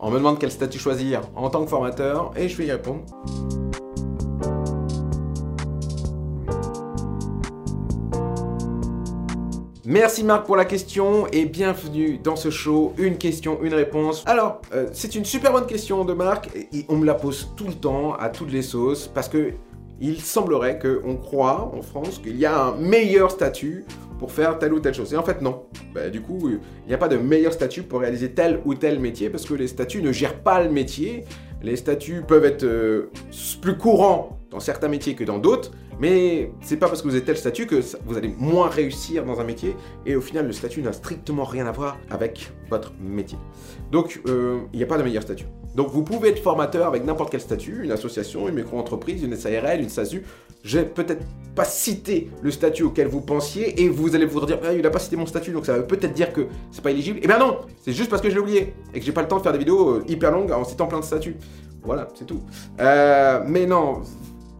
On me demande quel statut choisir en tant que formateur et je vais y répondre. Merci Marc pour la question et bienvenue dans ce show. Une question, une réponse. Alors, euh, c'est une super bonne question de Marc et on me la pose tout le temps à toutes les sauces parce que il semblerait qu'on croit en France qu'il y a un meilleur statut pour faire telle ou telle chose. Et en fait, non. Bah, du coup, il n'y a pas de meilleur statut pour réaliser tel ou tel métier parce que les statuts ne gèrent pas le métier. Les statuts peuvent être euh, plus courants dans certains métiers que dans d'autres, mais c'est pas parce que vous êtes tel statut que vous allez moins réussir dans un métier, et au final, le statut n'a strictement rien à voir avec votre métier. Donc, euh, il n'y a pas de meilleur statut. Donc, vous pouvez être formateur avec n'importe quel statut, une association, une micro-entreprise, une SARL, une SASU. J'ai peut-être pas cité le statut auquel vous pensiez, et vous allez vous dire, ah, il n'a pas cité mon statut, donc ça veut peut-être dire que c'est pas éligible. Eh bien non, c'est juste parce que je l'ai oublié, et que j'ai pas le temps de faire des vidéos euh, hyper longues en citant plein de statuts. Voilà, c'est tout. Euh, mais non,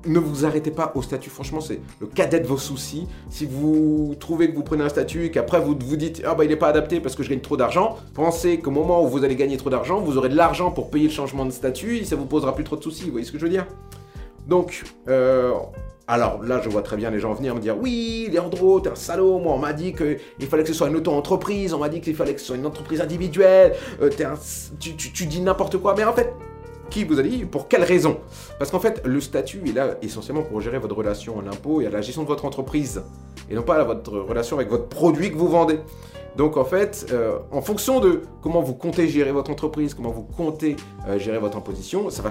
ne vous arrêtez pas au statut, franchement, c'est le cadet de vos soucis. Si vous trouvez que vous prenez un statut et qu'après vous vous dites Ah bah il n'est pas adapté parce que je gagne trop d'argent, pensez qu'au moment où vous allez gagner trop d'argent, vous aurez de l'argent pour payer le changement de statut et ça vous posera plus trop de soucis. Vous voyez ce que je veux dire? Donc, euh, alors là, je vois très bien les gens venir me dire Oui, Leandro, t'es un salaud. Moi, on m'a dit qu'il fallait que ce soit une auto-entreprise. On m'a dit qu'il fallait que ce soit une entreprise individuelle. Euh, tu dis n'importe quoi. Mais en fait, qui vous a dit Pour quelle raison? Parce qu'en fait, le statut est là essentiellement pour gérer votre relation à l'impôt et à la gestion de votre entreprise, et non pas à votre relation avec votre produit que vous vendez. Donc en fait, euh, en fonction de comment vous comptez gérer votre entreprise, comment vous comptez euh, gérer votre imposition, ça va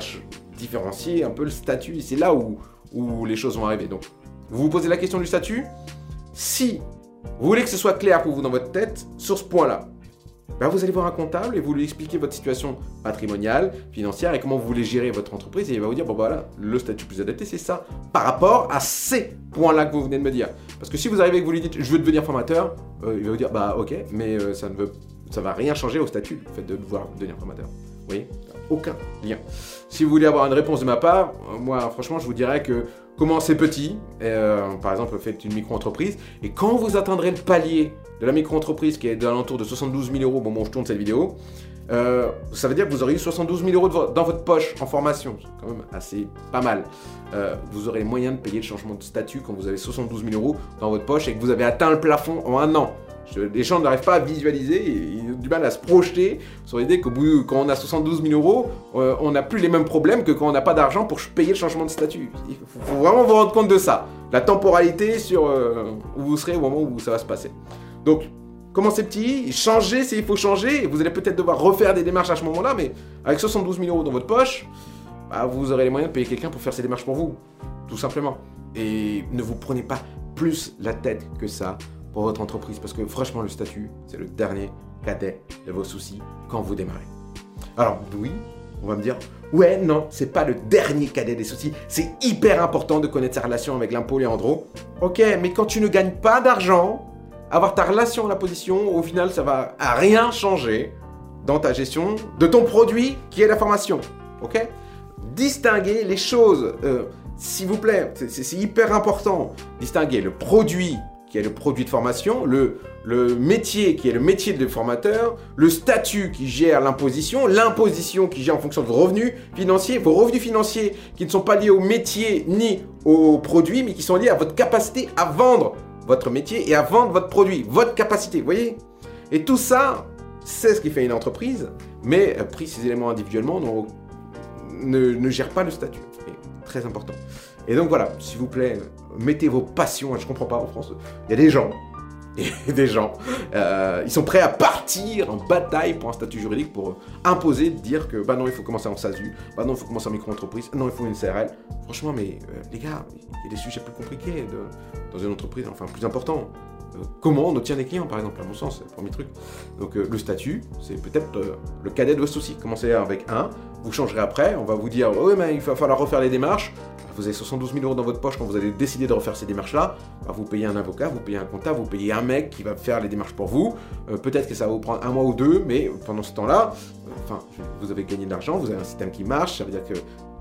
différencier un peu le statut. C'est là où, où les choses vont arriver. Donc, vous vous posez la question du statut. Si vous voulez que ce soit clair pour vous dans votre tête sur ce point-là, ben, vous allez voir un comptable et vous lui expliquez votre situation patrimoniale, financière et comment vous voulez gérer votre entreprise et il va vous dire bon bah, voilà, le statut plus adapté c'est ça par rapport à ces points-là que vous venez de me dire. Parce que si vous arrivez et que vous lui dites je veux devenir formateur, euh, il va vous dire bah ok, mais euh, ça ne veut ça va rien changer au statut, le fait de devoir devenir formateur. Vous voyez? Aucun lien. Si vous voulez avoir une réponse de ma part, euh, moi franchement je vous dirais que commencez petit, par exemple faites une micro-entreprise, et quand vous atteindrez le palier de la micro-entreprise qui est d'alentour de 72 000 euros au moment où je tourne cette vidéo, euh, ça veut dire que vous aurez eu 72 000 euros dans votre poche en formation. C'est quand même assez pas mal. Euh, vous aurez les moyens de payer le changement de statut quand vous avez 72 000 euros dans votre poche et que vous avez atteint le plafond en un an. les gens n'arrivent pas à visualiser, ils ont du mal à se projeter sur l'idée bout, quand on a 72 000 euros, euh, on n'a plus les mêmes problèmes que quand on n'a pas d'argent pour payer le changement de statut. Il faut, vraiment vous rendre compte de ça. La temporalité sur où vous serez au moment où ça va se passer. Donc, commencez petit, changez s'il faut changer, et vous allez peut-être devoir refaire des démarches à ce moment-là, mais avec 72 000 euros dans votre poche, bah, vous aurez les moyens de payer quelqu'un pour faire ces démarches pour vous, tout simplement. Et ne vous prenez pas plus la tête que ça pour votre entreprise, parce que franchement, le statut, c'est le dernier cadet de vos soucis quand vous démarrez. Alors, oui, on va me dire, ouais, non, c'est pas le dernier cadet des soucis. C'est hyper important de connaître sa relation avec l'impôt, Léandro. Ok, mais quand tu ne gagnes pas d'argent, avoir ta relation à la position, au final, ça va à rien changer dans ta gestion de ton produit qui est la formation. Ok? Distinguer les choses, euh, s'il vous plaît, c'est hyper important. Distinguer le produit qui est le produit de formation, le, le métier qui est le métier de formateur, le statut qui gère l'imposition, l'imposition qui gère en fonction de vos revenus financiers, vos revenus financiers qui ne sont pas liés au métier ni au produit, mais qui sont liés à votre capacité à vendre votre métier et à vendre votre produit, votre capacité, vous voyez Et tout ça, c'est ce qui fait une entreprise, mais euh, précisément individuellement, ne, gère pas le statut. très important. Et donc voilà, s'il vous plaît, mettez vos passions. Je comprends pas en France. Il y a des gens et des gens. Euh, ils sont prêts à partir en bataille pour un statut juridique, pour imposer, dire que bah non, il faut commencer en SASU, bah non, il faut commencer en micro-entreprise, non, il faut une CRL. Franchement, mais euh, les gars, il y a des sujets plus compliqués dans une entreprise, enfin plus importants. Euh, comment on obtient des clients, par exemple, à mon sens, c'est le premier truc. Donc le statut, c'est peut-être le cadet de vos soucis. Commencez avec un, vous changerez après, on va vous dire, oui, mais il va falloir refaire les démarches vous avez 72 000 euros dans votre poche quand vous allez décider de refaire ces démarches-là, bah, vous payez un avocat, vous payez un comptable, vous payez un mec qui va faire les démarches pour vous. Euh, peut-être que ça va vous prendre un mois ou deux, mais pendant ce temps-là, euh, enfin, vous avez gagné de l'argent, vous avez un système qui marche, ça veut dire que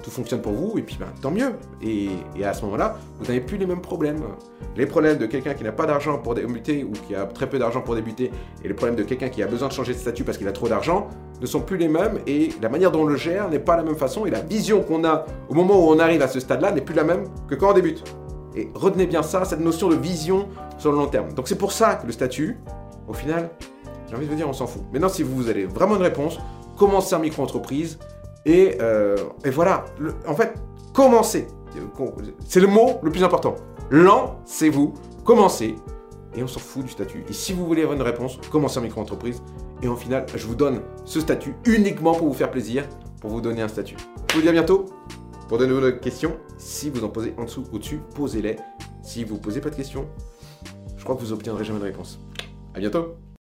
tout fonctionne pour vous, et puis ben, tant mieux. Et, à ce moment-là, vous n'avez plus les mêmes problèmes. Les problèmes de quelqu'un qui n'a pas d'argent pour débuter ou qui a très peu d'argent pour débuter, et les problèmes de quelqu'un qui a besoin de changer de statut parce qu'il a trop d'argent, ne sont plus les mêmes, et la manière dont on le gère n'est pas la même façon, et la vision qu'on a au moment où on arrive à ce stade-là n'est plus la même que quand on débute. Et retenez bien ça, cette notion de vision sur le long terme. Donc c'est pour ça que le statut, au final, j'ai envie de vous dire, on s'en fout. Maintenant, si vous avez vraiment une réponse, commencez en micro-entreprise. Et, euh, voilà, en fait, commencez. C'est le mot le plus important. Lancez-vous, commencez. Et on s'en fout du statut. Et si vous voulez avoir une réponse, commencez en micro-entreprise. Et en final, je vous donne ce statut uniquement pour vous faire plaisir, pour vous donner un statut. Je vous dis à bientôt. Pour de nouvelles questions, si vous en posez en dessous, au-dessus, posez-les. Si vous ne posez pas de questions, je crois que vous obtiendrez jamais de réponse. À bientôt